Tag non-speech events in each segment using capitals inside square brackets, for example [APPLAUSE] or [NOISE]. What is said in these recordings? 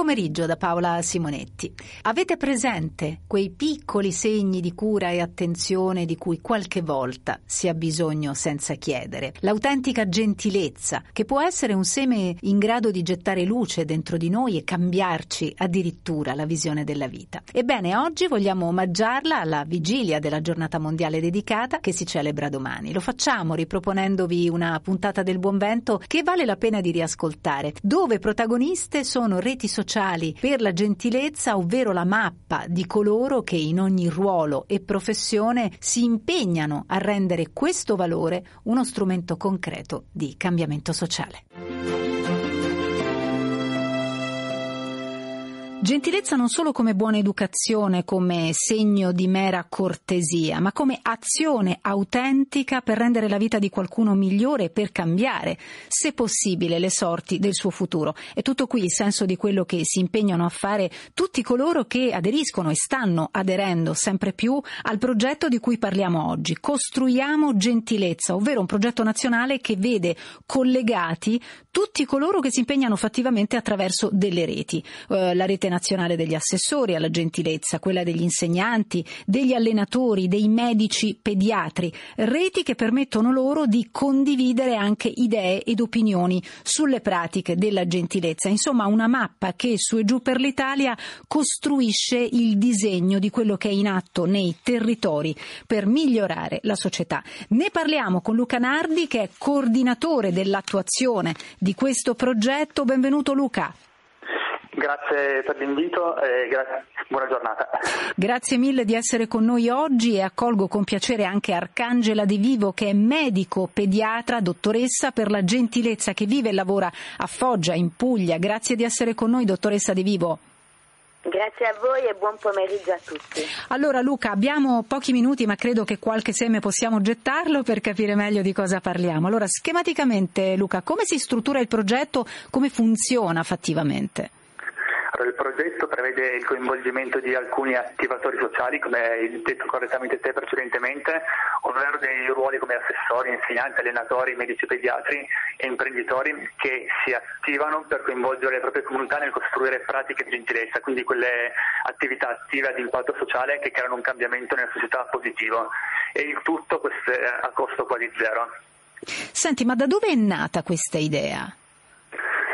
Pomeriggio da Paola Simonetti. Avete presente quei piccoli segni di cura e attenzione di cui qualche volta si ha bisogno senza chiedere? L'autentica gentilezza, che può essere un seme in grado di gettare luce dentro di noi e cambiarci addirittura la visione della vita. Ebbene, oggi vogliamo omaggiarla alla vigilia della giornata mondiale dedicata che si celebra domani. Lo facciamo riproponendovi una puntata del Buon Vento che vale la pena di riascoltare, dove protagoniste sono reti reti sociali per la gentilezza, ovvero la mappa di coloro che in ogni ruolo e professione si impegnano a rendere questo valore uno strumento concreto di cambiamento sociale. Gentilezza non solo come buona educazione, come segno di mera cortesia, ma come azione autentica per rendere la vita di qualcuno migliore e per cambiare, se possibile, le sorti del suo futuro. È tutto qui il senso di quello che si impegnano a fare tutti coloro che aderiscono e stanno aderendo sempre più al progetto di cui parliamo oggi. Costruiamo gentilezza, ovvero un progetto nazionale che vede collegati tutti coloro che si impegnano fattivamente attraverso delle reti. Eh, la rete nazionale degli assessori alla gentilezza, quella degli insegnanti, degli allenatori, dei medici pediatri, reti che permettono loro di condividere anche idee ed opinioni sulle pratiche della gentilezza. Insomma, una mappa che su e giù per l'Italia costruisce il disegno di quello che è in atto nei territori per migliorare la società. Ne parliamo con Luca Nardi che è coordinatore dell'attuazione di questo progetto. Benvenuto Luca. Grazie per l'invito e grazie. buona giornata. Grazie mille di essere con noi oggi e accolgo con piacere anche Arcangela De Vivo che è medico pediatra, dottoressa per la gentilezza che vive e lavora a Foggia in Puglia. Grazie di essere con noi dottoressa De Vivo. Grazie a voi e buon pomeriggio a tutti. Allora Luca, abbiamo pochi minuti ma credo che qualche seme possiamo gettarlo per capire meglio di cosa parliamo. Allora, schematicamente Luca, come si struttura il progetto, come funziona fattivamente? Il progetto prevede il coinvolgimento di alcuni attivatori sociali, come hai detto correttamente te precedentemente, ovvero dei ruoli come assessori, insegnanti, allenatori, medici pediatri e imprenditori che si attivano per coinvolgere le proprie comunità nel costruire pratiche di gentilezza, quindi quelle attività attive ad impatto sociale che creano un cambiamento nella società positivo. E il tutto a costo quasi zero. Senti, ma da dove è nata questa idea?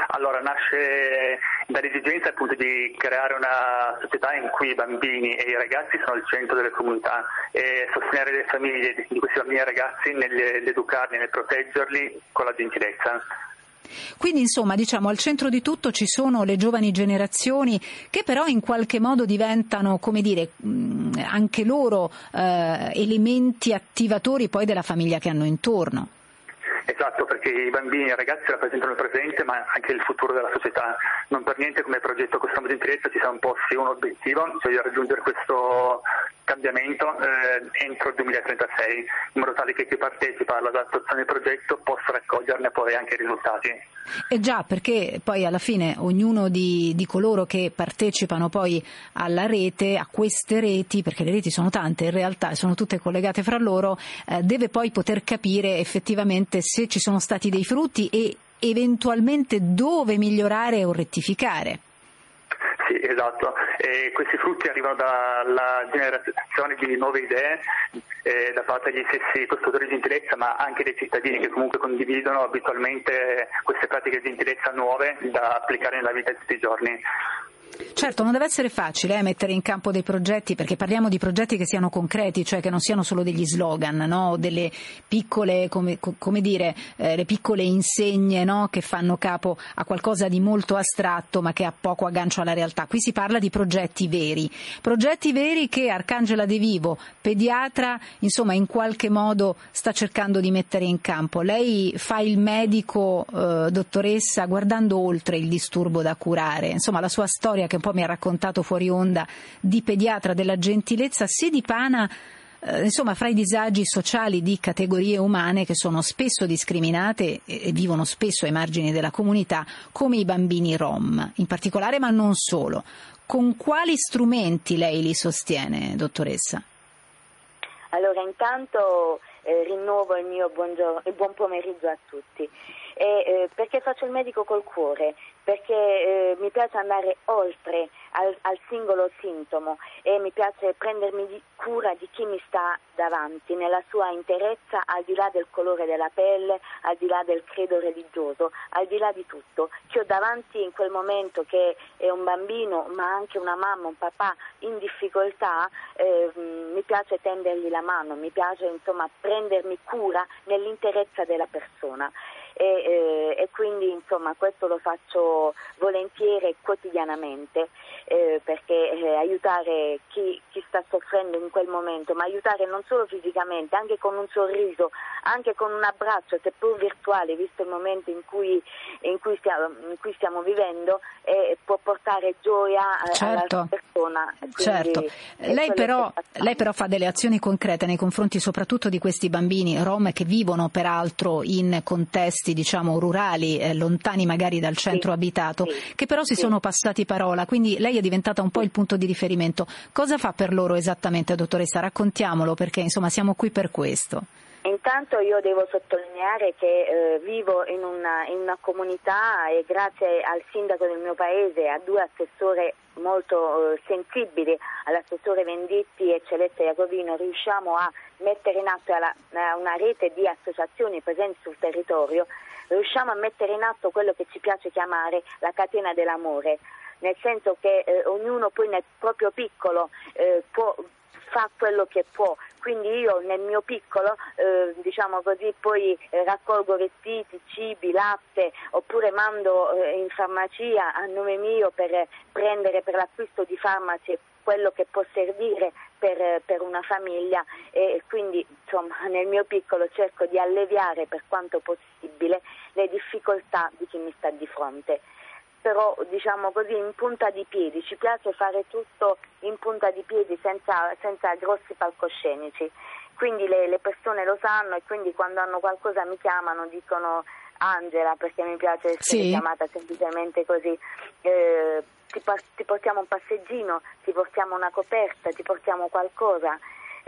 Allora, nasce dall'esigenza appunto di creare una società in cui i bambini e i ragazzi sono al centro delle comunità e sostenere le famiglie di questi bambini e ragazzi nell'educarli, nel proteggerli con la gentilezza. Quindi insomma diciamo al centro di tutto ci sono le giovani generazioni che però in qualche modo diventano come dire anche loro eh, elementi attivatori poi della famiglia che hanno intorno. Esatto, perché i bambini e i ragazzi rappresentano il presente ma anche il futuro della società. Non per niente come progetto Costruiamo Gentilezza ci siamo posti un obiettivo, cioè di raggiungere questo cambiamento eh, entro il 2036, in modo tale che chi partecipa all'adattazione del progetto possa raccoglierne poi anche i risultati. Eh già, perché poi alla fine ognuno di, di, coloro che partecipano poi alla rete, a queste reti, perché le reti sono tante in realtà e sono tutte collegate fra loro, eh, deve poi poter capire effettivamente se ci sono stati dei frutti e eventualmente dove migliorare o rettificare. Sì, esatto. E questi frutti arrivano dalla generazione di nuove idee eh, da parte degli stessi costruttori di gentilezza, ma anche dei cittadini che comunque condividono abitualmente queste pratiche di gentilezza nuove da applicare nella vita di tutti i giorni. Certo, non deve essere facile eh, mettere in campo dei progetti perché parliamo di progetti che siano concreti, cioè che non siano solo degli slogan, no? delle piccole, come, come dire, eh, le piccole insegne no? che fanno capo a qualcosa di molto astratto ma che ha poco aggancio alla realtà. Qui si parla di progetti veri, progetti veri che Arcangela De Vivo, pediatra, insomma in qualche modo sta cercando di mettere in campo. Lei fa il medico, eh, dottoressa, guardando oltre il disturbo da curare, insomma la sua storia che un po' mi ha raccontato fuori onda di pediatra della gentilezza si dipana eh, insomma fra i disagi sociali di categorie umane che sono spesso discriminate e vivono spesso ai margini della comunità, come i bambini rom in particolare, ma non solo. Con quali strumenti lei li sostiene, dottoressa? Allora, intanto eh, rinnovo il mio buongiorno, il buon pomeriggio a tutti. E, eh, perché faccio il medico col cuore? Perché eh, mi piace andare oltre al, al, singolo sintomo e mi piace prendermi di, cura di chi mi sta davanti nella sua interezza, al di là del colore della pelle, al di là del credo religioso, al di là di tutto. Che ho davanti in quel momento che è un bambino, ma anche una mamma, un papà in difficoltà, eh, mi piace tendergli la mano, mi piace insomma prendermi cura nell'interezza della persona e, eh, e quindi insomma questo lo faccio volentieri e quotidianamente eh, perché eh, aiutare chi, chi, sta soffrendo in quel momento, ma aiutare non solo fisicamente, anche con un sorriso, anche con un abbraccio, seppur virtuale, visto il momento in cui, in cui, stiamo, in cui stiamo, vivendo, può portare gioia certo. alla persona. Quindi, certo. Lei però, lei però fa delle azioni concrete nei confronti soprattutto di questi bambini rom che vivono peraltro in contesti contesti diciamo rurali, eh, lontani magari dal centro sì, abitato, sì, che però si sì. sono passati parola, quindi lei è diventata un po' il punto di riferimento. Cosa fa per loro esattamente, dottoressa? Raccontiamolo perché insomma siamo qui per questo. Intanto io devo sottolineare che eh, vivo in una, in una, comunità e grazie al sindaco del mio paese, a due assessore molto eh, sensibili, all'assessore Venditti e Celeste Iacovino, riusciamo a mettere in atto alla, una rete di associazioni presenti sul territorio, riusciamo a mettere in atto quello che ci piace chiamare la catena dell'amore nel senso che eh, ognuno poi nel proprio piccolo eh, può fa quello che può, quindi io nel mio piccolo, eh, diciamo così, poi eh, raccolgo vestiti, cibi, latte, oppure mando eh, in farmacia a nome mio per prendere per l'acquisto di farmaci quello che può servire per, per, una famiglia. E quindi insomma nel mio piccolo cerco di alleviare per quanto possibile le difficoltà di chi mi sta di fronte però diciamo così in punta di piedi, ci piace fare tutto in punta di piedi senza, senza grossi palcoscenici, quindi le, le, persone lo sanno e quindi quando hanno qualcosa mi chiamano, dicono Angela perché mi piace essere sì. chiamata semplicemente così. Eh, ti, ti portiamo un passeggino, ti portiamo una coperta, ti portiamo qualcosa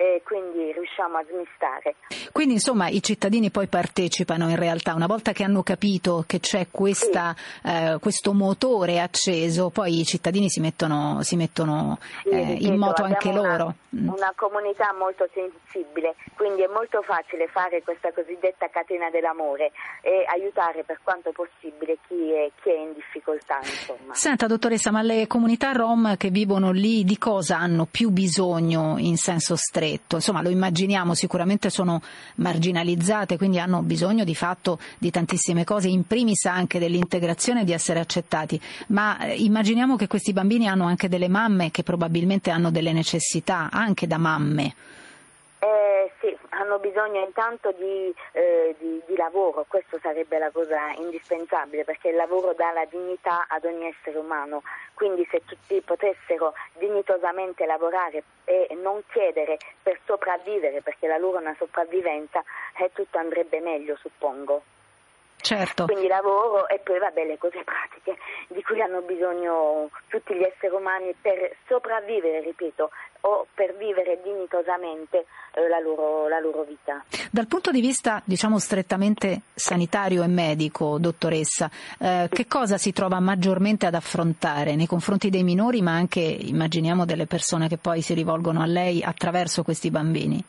e quindi riusciamo a smistare. Quindi insomma i cittadini poi partecipano in realtà, una volta che hanno capito che c'è questa, sì. eh, questo motore acceso, poi i cittadini si mettono, si mettono sì, eh, in moto anche una, loro. Mm. Una comunità molto sensibile, quindi è molto facile fare questa cosiddetta catena dell'amore e aiutare per quanto possibile chi è, chi è in difficoltà. Insomma. Senta dottoressa, ma le comunità rom che vivono lì di cosa hanno più bisogno in senso stretto? Stretto, insomma lo immaginiamo, sicuramente sono marginalizzate, quindi hanno bisogno di fatto di tantissime cose, in primis anche dell'integrazione di essere accettati, ma eh, immaginiamo che questi bambini hanno anche delle mamme che probabilmente hanno delle necessità, anche da mamme. Eh, sì, hanno bisogno intanto di, eh, di, di, lavoro, questo sarebbe la cosa indispensabile perché il lavoro dà la dignità ad ogni essere umano, quindi se tutti potessero dignitosamente lavorare e non chiedere per sopravvivere, perché la loro è una sopravvivenza, eh, tutto andrebbe meglio, suppongo. Certo. Quindi lavoro e poi vabbè le cose pratiche di cui hanno bisogno tutti gli esseri umani per sopravvivere, ripeto, o per vivere dignitosamente eh, la, loro, la, loro, vita. Dal punto di vista diciamo strettamente sanitario e medico, dottoressa, eh, che cosa si trova maggiormente ad affrontare nei confronti dei minori ma anche immaginiamo delle persone che poi si rivolgono a lei attraverso questi bambini?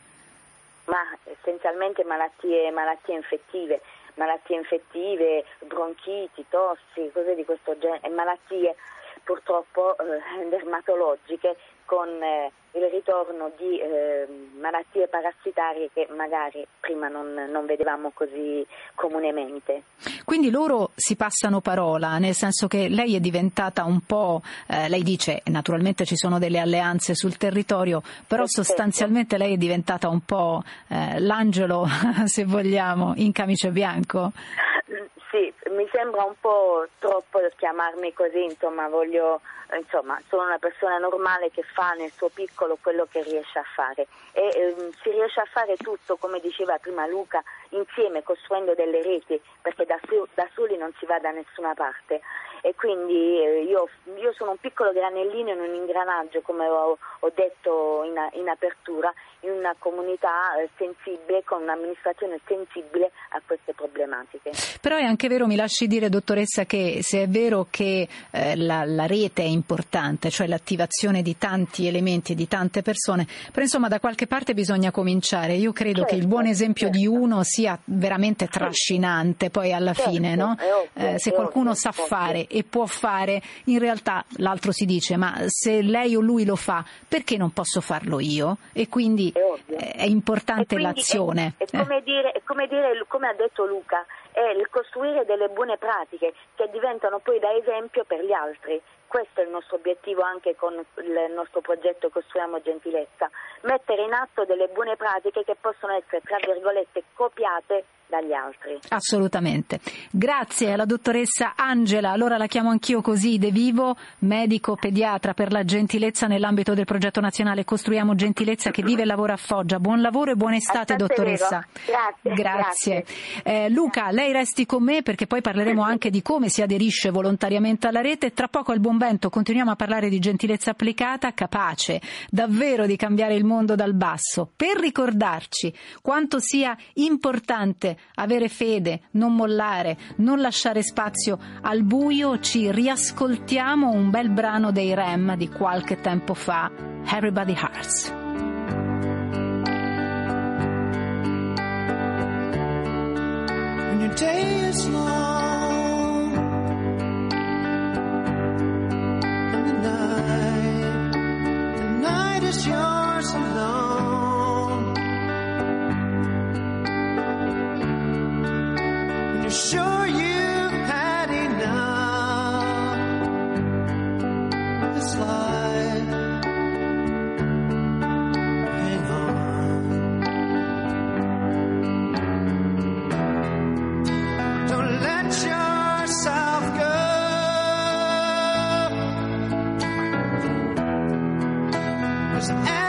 Ma essenzialmente malattie, malattie infettive malattie infettive, bronchiti, tossi, cose di questo genere, malattie purtroppo eh, dermatologiche con eh, il ritorno di eh, malattie parassitarie che magari prima non, non, vedevamo così comunemente. Quindi loro si passano parola, nel senso che lei è diventata un po', eh, lei dice naturalmente ci sono delle alleanze sul territorio, però Perfetto. sostanzialmente lei è diventata un po' eh, l'angelo, [LAUGHS] se vogliamo, in camice bianco. [LAUGHS] Mi sembra un po' troppo chiamarmi così, insomma, voglio, insomma, sono una persona normale che fa nel suo piccolo quello che riesce a fare. E ehm, si riesce a fare tutto, come diceva prima Luca, insieme, costruendo delle reti, perché da, da soli non si va da nessuna parte e quindi eh, io, io, sono un piccolo granellino in un ingranaggio, come ho, ho detto in, in, apertura, in una comunità eh, sensibile, con un'amministrazione sensibile a queste problematiche. Però è anche vero, mi lasci dire dottoressa, che se è vero che eh, la, la, rete è importante, cioè l'attivazione di tanti elementi e di tante persone, però insomma da qualche parte bisogna cominciare. Io credo certo, che il buon certo, esempio certo. di uno sia veramente trascinante poi alla certo, fine, no? ovvio, eh, se qualcuno ovvio, sa fare e può fare, in realtà l'altro si dice ma se lei o lui lo fa perché non posso farlo io? E quindi è, è importante quindi l'azione. È, è, come dire, è, come dire, come ha detto Luca, è il costruire delle buone pratiche che diventano poi da esempio per gli altri. Questo è il nostro obiettivo anche con il nostro progetto Costruiamo Gentilezza, mettere in atto delle buone pratiche che possono essere, tra virgolette, copiate dagli altri. Assolutamente. Grazie alla dottoressa Angela, allora la chiamo anch'io così, De Vivo, medico pediatra per la gentilezza nell'ambito del progetto nazionale Costruiamo Gentilezza che vive e lavora a Foggia. Buon lavoro e buona estate dottoressa. Grazie. Grazie. grazie. Eh, Luca, lei resti con me perché poi parleremo anche di come si aderisce volontariamente alla rete. Tra poco al buon vento continuiamo a parlare di gentilezza applicata, capace davvero di cambiare il mondo dal basso, per ricordarci quanto sia importante avere fede, non mollare, non lasciare spazio al buio, ci riascoltiamo un bel brano dei Rem di qualche tempo fa, Everybody Hearts. When your day is long Cause everybody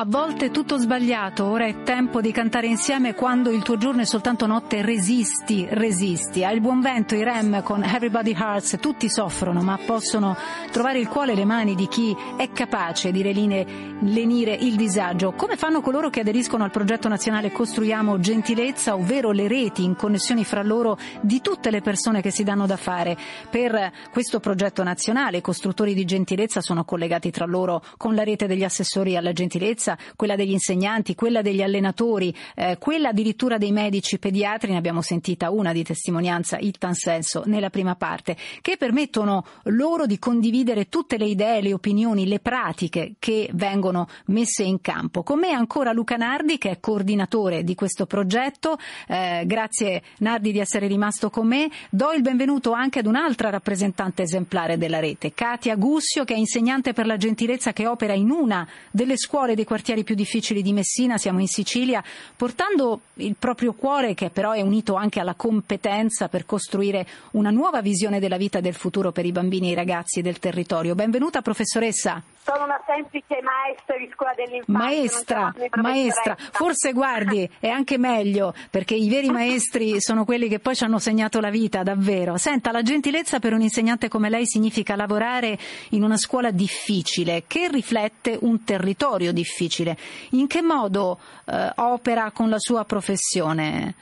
A volte tutto sbagliato, ora è tempo di cantare insieme quando il tuo giorno è soltanto notte, resisti, resisti. Ha il buon vento, i rem con Everybody Hearts, tutti soffrono ma possono trovare il cuore e le mani di chi è capace di lenire il disagio. Come fanno coloro che aderiscono al progetto nazionale Costruiamo Gentilezza, ovvero le reti in connessioni fra loro di tutte le persone che si danno da fare. Per questo progetto nazionale i costruttori di gentilezza sono collegati tra loro con la rete degli assessori alla gentilezza sicurezza, quella degli insegnanti, quella degli allenatori, eh, quella addirittura dei medici pediatri, ne abbiamo sentita una di testimonianza il senso nella prima parte, che permettono loro di condividere tutte le idee, le opinioni, le pratiche che vengono messe in campo. Con me ancora Luca Nardi che è coordinatore di questo progetto. Eh, grazie Nardi di essere rimasto con me. Do il benvenuto anche ad un'altra rappresentante esemplare della rete, Katia Gussio, che è insegnante per la gentilezza che opera in una delle scuole dei quartieri più difficili di Messina, siamo in Sicilia, portando il proprio cuore, che però è unito anche alla competenza per costruire una nuova visione della vita e del futuro per i bambini e i ragazzi del territorio. Benvenuta professoressa. Sono una semplice maestra di scuola dell'infanzia. Maestra, maestra, forse guardi, è anche meglio, perché i veri maestri sono quelli che poi ci hanno segnato la vita, davvero. Senta, la gentilezza per un insegnante come lei significa lavorare in una scuola difficile, che riflette un territorio difficile difficile. In che modo eh, opera con la sua professione?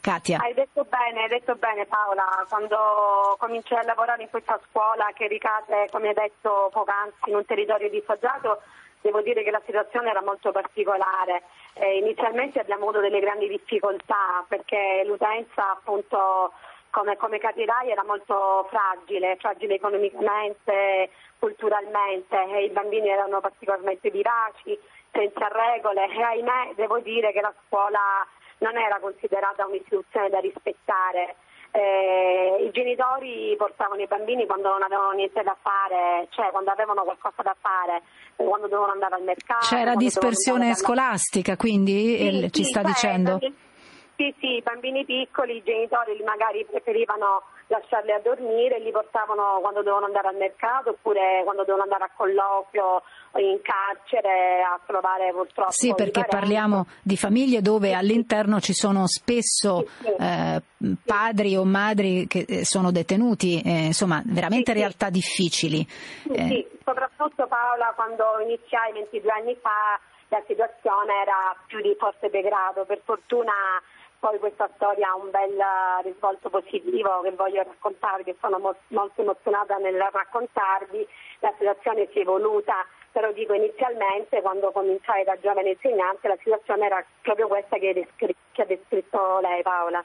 Katia. Hai detto bene, hai detto bene Paola, quando cominciai a lavorare in questa scuola che ricade, come hai detto poc'anzi, in un territorio disagiato, devo dire che la situazione era molto particolare. Eh, inizialmente abbiamo avuto delle grandi difficoltà perché l'utenza appunto come, come capirai era molto fragile, fragile economicamente, culturalmente e i bambini erano particolarmente vivaci, senza regole e ahimè devo dire che la scuola non era considerata un'istituzione da rispettare. Eh, I genitori portavano i bambini quando non avevano niente da fare, cioè quando avevano qualcosa da fare, quando dovevano andare al mercato. C'era dispersione scolastica, quindi sì, ci sì, sta cioè, dicendo? Sì, sì, i bambini piccoli, i genitori magari preferivano lasciarli a dormire, li portavano quando dovevano andare al mercato oppure quando dovevano andare a colloquio in carcere a trovare purtroppo. Sì, perché parliamo di famiglie dove all'interno ci sono spesso sì, sì. Eh, padri o madri che eh, sono detenuti, eh, insomma veramente sì, realtà difficili. Sì, eh. soprattutto Paola quando iniziai 22 anni fa la situazione era più di forte degrado, per fortuna poi questa storia ha un bel risvolto positivo che voglio raccontarvi, sono molto emozionata nel raccontarvi, la situazione si è evoluta, però dico inizialmente quando cominciai da giovane insegnante la situazione era proprio questa che ha descritto lei Paola.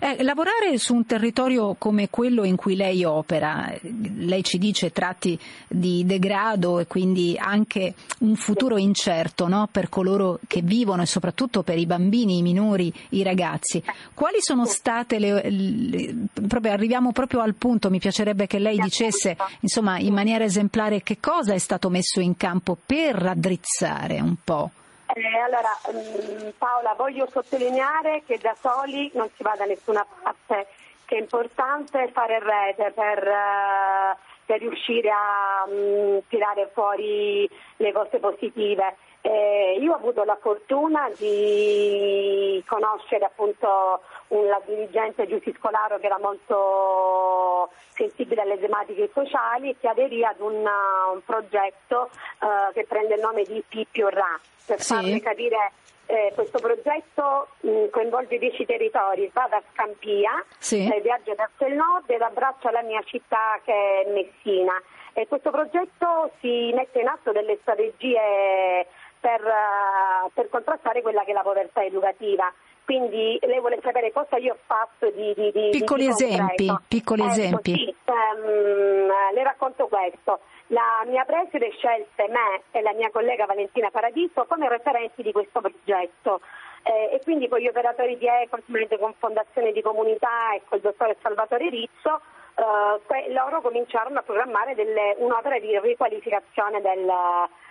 Eh, lavorare su un territorio come quello in cui lei opera, lei ci dice tratti di degrado e quindi anche un futuro incerto no? per coloro che vivono e soprattutto per i bambini, i minori, i ragazzi. Quali sono state le, le proprio, arriviamo proprio al punto, mi piacerebbe che lei dicesse insomma in maniera esemplare che cosa è stato messo in campo per raddrizzare un po'. Eh, allora, mm, Paola, voglio sottolineare che da soli non si va da nessuna parte, che è importante fare rete per, uh, per riuscire a mm, tirare fuori le cose positive. Eh, io ho avuto la fortuna di conoscere appunto un, la dirigente Giussi Scolaro che era molto sensibile alle tematiche sociali e che aderì ad un, un progetto uh, che prende il nome di Pippi Ra per sì. farvi capire eh, questo progetto mh, mm, coinvolge 10 territori, va da Scampia, sì. eh, viaggia verso il nord ed abbraccia la mia città che è Messina. E questo progetto si mette in atto delle strategie per, uh, per contrastare quella che è la povertà educativa. Quindi lei vuole sapere cosa io ho fatto di, di, di piccoli di esempi, piccoli ecco, esempi. Sì, um, le racconto questo. La mia preside scelse me e la mia collega Valentina Paradiso come referenti di questo progetto. Eh, e quindi con gli operatori di ECO, con Fondazione di Comunità e con il dottore Salvatore Rizzo, eh, loro cominciarono a programmare delle, un'opera di riqualificazione del,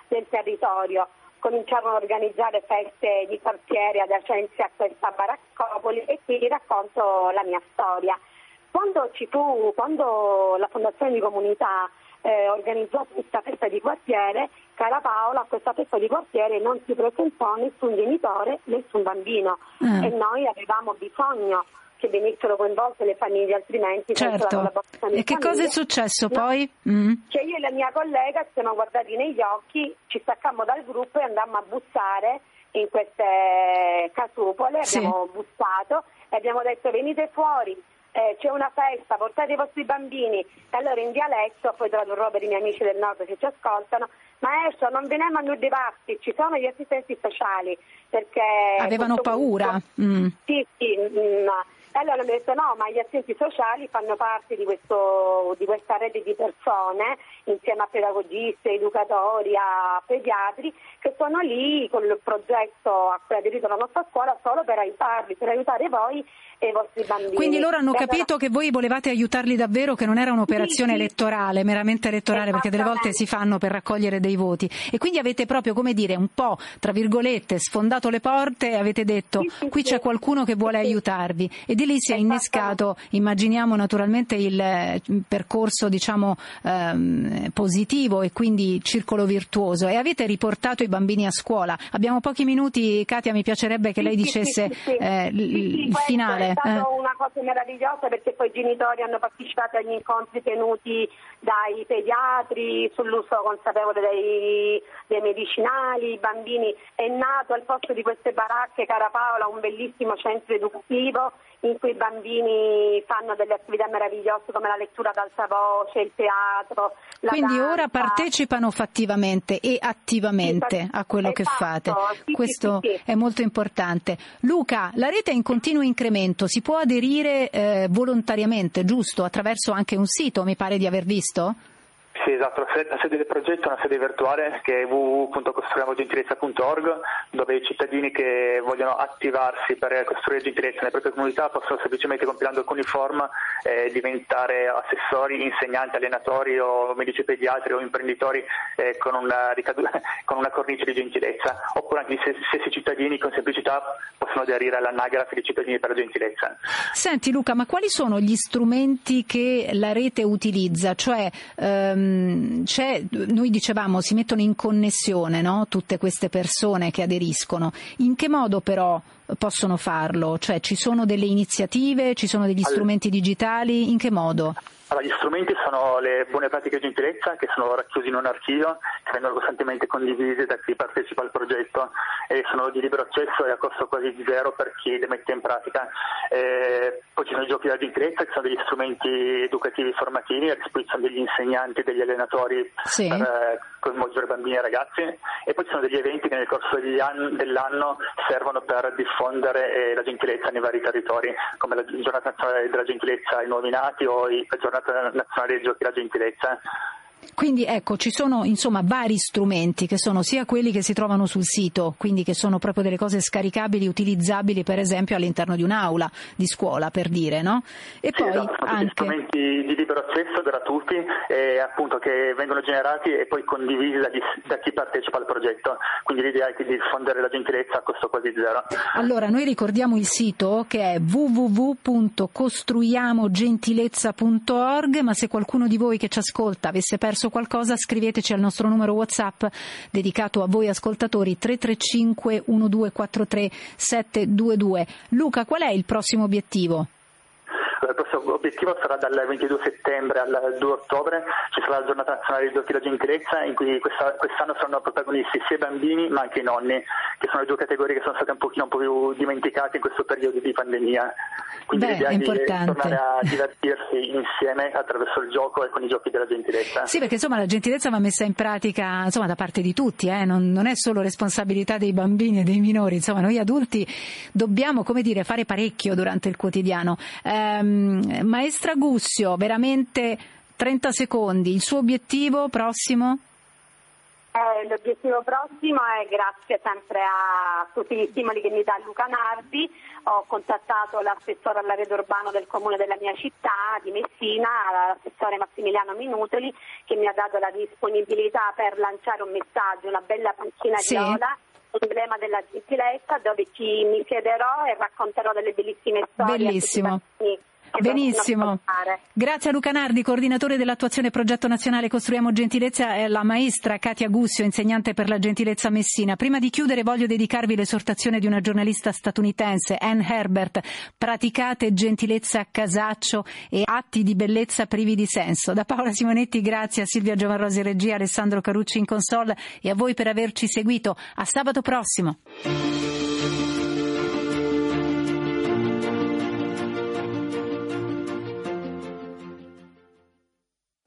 del territorio cominciarono a organizzare feste di quartiere adiacenti a questa baraccopoli e quindi racconto la mia storia. Quando, fu, quando la Fondazione di Comunità eh, organizzato questa festa di quartiere, cara Paola, a questa festa di quartiere non si presentò nessun genitore, nessun bambino mm. e noi avevamo bisogno che venissero coinvolte le famiglie, altrimenti certo. E che cosa è successo no? poi? Mm. Che io e la mia collega ci siamo guardati negli occhi, ci staccammo dal gruppo e andammo a bussare in queste casupole, sì. abbiamo bussato e abbiamo detto venite fuori, eh, c'è una festa, portate i vostri bambini. E allora in dialetto, poi tradurrò per i miei amici del nord che ci ascoltano, maestro non veniamo a noi nudivasti, ci sono gli assistenti speciali perché... Avevano paura? Mm. Sì, sì. Mm, e allora mi ha detto no, ma gli assistenti sociali fanno parte di, questo, di questa rete di persone, insieme a pedagogisti, educatori, a pediatri, che sono lì con il progetto a cui ha aderito la nostra scuola solo per aiutarvi, per aiutare voi e i vostri bambini. Quindi loro hanno capito che voi volevate aiutarli davvero, che non era un'operazione sì, sì. elettorale, meramente elettorale, perché delle volte si fanno per raccogliere dei voti. E quindi avete proprio, come dire, un po', tra virgolette, sfondato le porte e avete detto sì, qui c'è qualcuno che vuole aiutarvi. E di lì si è innescato, immaginiamo naturalmente il eh, percorso, diciamo, ehm, positivo e quindi circolo virtuoso. E avete riportato i bambini a scuola. Abbiamo pochi minuti, Katia, mi piacerebbe che lei dicesse eh, il finale è stata eh. una cosa meravigliosa perché poi i genitori hanno partecipato agli incontri tenuti dai pediatri sull'uso consapevole dei, dei medicinali, i bambini. È nato al posto di queste baracche, cara Paola, un bellissimo centro educativo in cui i bambini fanno delle attività meravigliose come la lettura ad alta voce, il teatro. Quindi danza. ora partecipano fattivamente e attivamente sì, a quello esatto. che fate. Sì, Questo sì, è molto importante. Luca, la rete è in continuo incremento, si può aderire eh, volontariamente, giusto? Attraverso anche un sito, mi pare di aver visto? Sì, esatto, la sede del progetto è una sede virtuale che è www.costruiamogentilezza.org dove i cittadini che vogliono attivarsi per costruire gentilezza nelle proprie comunità possono semplicemente compilando alcuni form eh, diventare assessori, insegnanti, allenatori o medici pediatri o imprenditori eh, con, una [LAUGHS] con, una cornice di gentilezza. Oppure anche gli stessi cittadini con semplicità possono aderire all'anagrafe di cittadini per la gentilezza. Senti Luca, ma quali sono gli strumenti che la rete utilizza? Cioè, Ehm, noi dicevamo si mettono in connessione no? tutte queste persone che aderiscono. In che modo però possono farlo? Cioè ci sono delle iniziative, ci sono degli strumenti digitali, in che modo? Allora, gli strumenti sono le buone pratiche di gentilezza che sono racchiusi in un archivio, che vengono costantemente condivisi da chi partecipa al progetto e sono di libero accesso e a costo quasi zero per chi le mette in pratica. E poi ci sono i giochi della gentilezza che sono degli strumenti educativi formativi a disposizione degli insegnanti e degli allenatori sì. per eh, coinvolgere bambini e ragazzi e poi ci sono degli eventi che nel corso anni, dell'anno servono per diffondere eh, la gentilezza nei vari territori, come la giornata nazionale della gentilezza ai nuovi nati o la giornata nazionale dei giochi della gentilezza. Quindi ecco, ci sono insomma vari strumenti che sono sia quelli che si trovano sul sito, quindi che sono proprio delle cose scaricabili, utilizzabili per esempio all'interno di un'aula di scuola, per dire, no? E sì, poi esatto, anche strumenti di libero accesso gratuiti eh, appunto che vengono generati e poi condivisi da chi, da chi, partecipa al progetto. Quindi l'idea è di diffondere la gentilezza a costo quasi zero. Allora, noi ricordiamo il sito che è www.costruiamogentilezza.org, ma se qualcuno di voi che ci ascolta avesse perso perso qualcosa scriveteci al nostro numero WhatsApp dedicato a voi ascoltatori 335 1243 722. Luca, qual è il prossimo obiettivo? Il prossimo obiettivo sarà dal 22 settembre al 2 ottobre, ci sarà la giornata nazionale dei giochi della gentilezza in cui questa, quest'anno saranno protagonisti sia i bambini ma anche i nonni, che sono le due categorie che sono state un pochino un po' più dimenticate in questo periodo di pandemia. Quindi Beh, l'idea è di tornare a divertirsi insieme attraverso il gioco e con i giochi della gentilezza. Sì, perché insomma la gentilezza va messa in pratica insomma, da parte di tutti, eh? non, non, è solo responsabilità dei bambini e dei minori, insomma noi adulti dobbiamo come dire, fare parecchio durante il quotidiano. Ehm, maestra Gussio, veramente 30 secondi, il suo obiettivo prossimo? Eh, l'obiettivo prossimo è, grazie sempre a tutti gli stimoli che mi dà Luca Nardi, ho contattato l'assessore all'arredo urbano del comune della mia città, di Messina, l'assessore Massimiliano Minutoli, che mi ha dato la disponibilità per lanciare un messaggio, una bella panchina sì. viola emblema della gentilezza dove ci, mi siederò e racconterò delle bellissime storie Bellissimo Benissimo. Grazie a Luca Nardi, coordinatore dell'attuazione progetto nazionale Costruiamo Gentilezza e la maestra Katia Gussio, insegnante per la gentilezza Messina. Prima di chiudere voglio dedicarvi l'esortazione di una giornalista statunitense, Anne Herbert. Praticate gentilezza a casaccio e atti di bellezza privi di senso. Da Paola Simonetti grazie a Silvia Giovanrosi Regia, Alessandro Carucci in console e a voi per averci seguito. A sabato prossimo.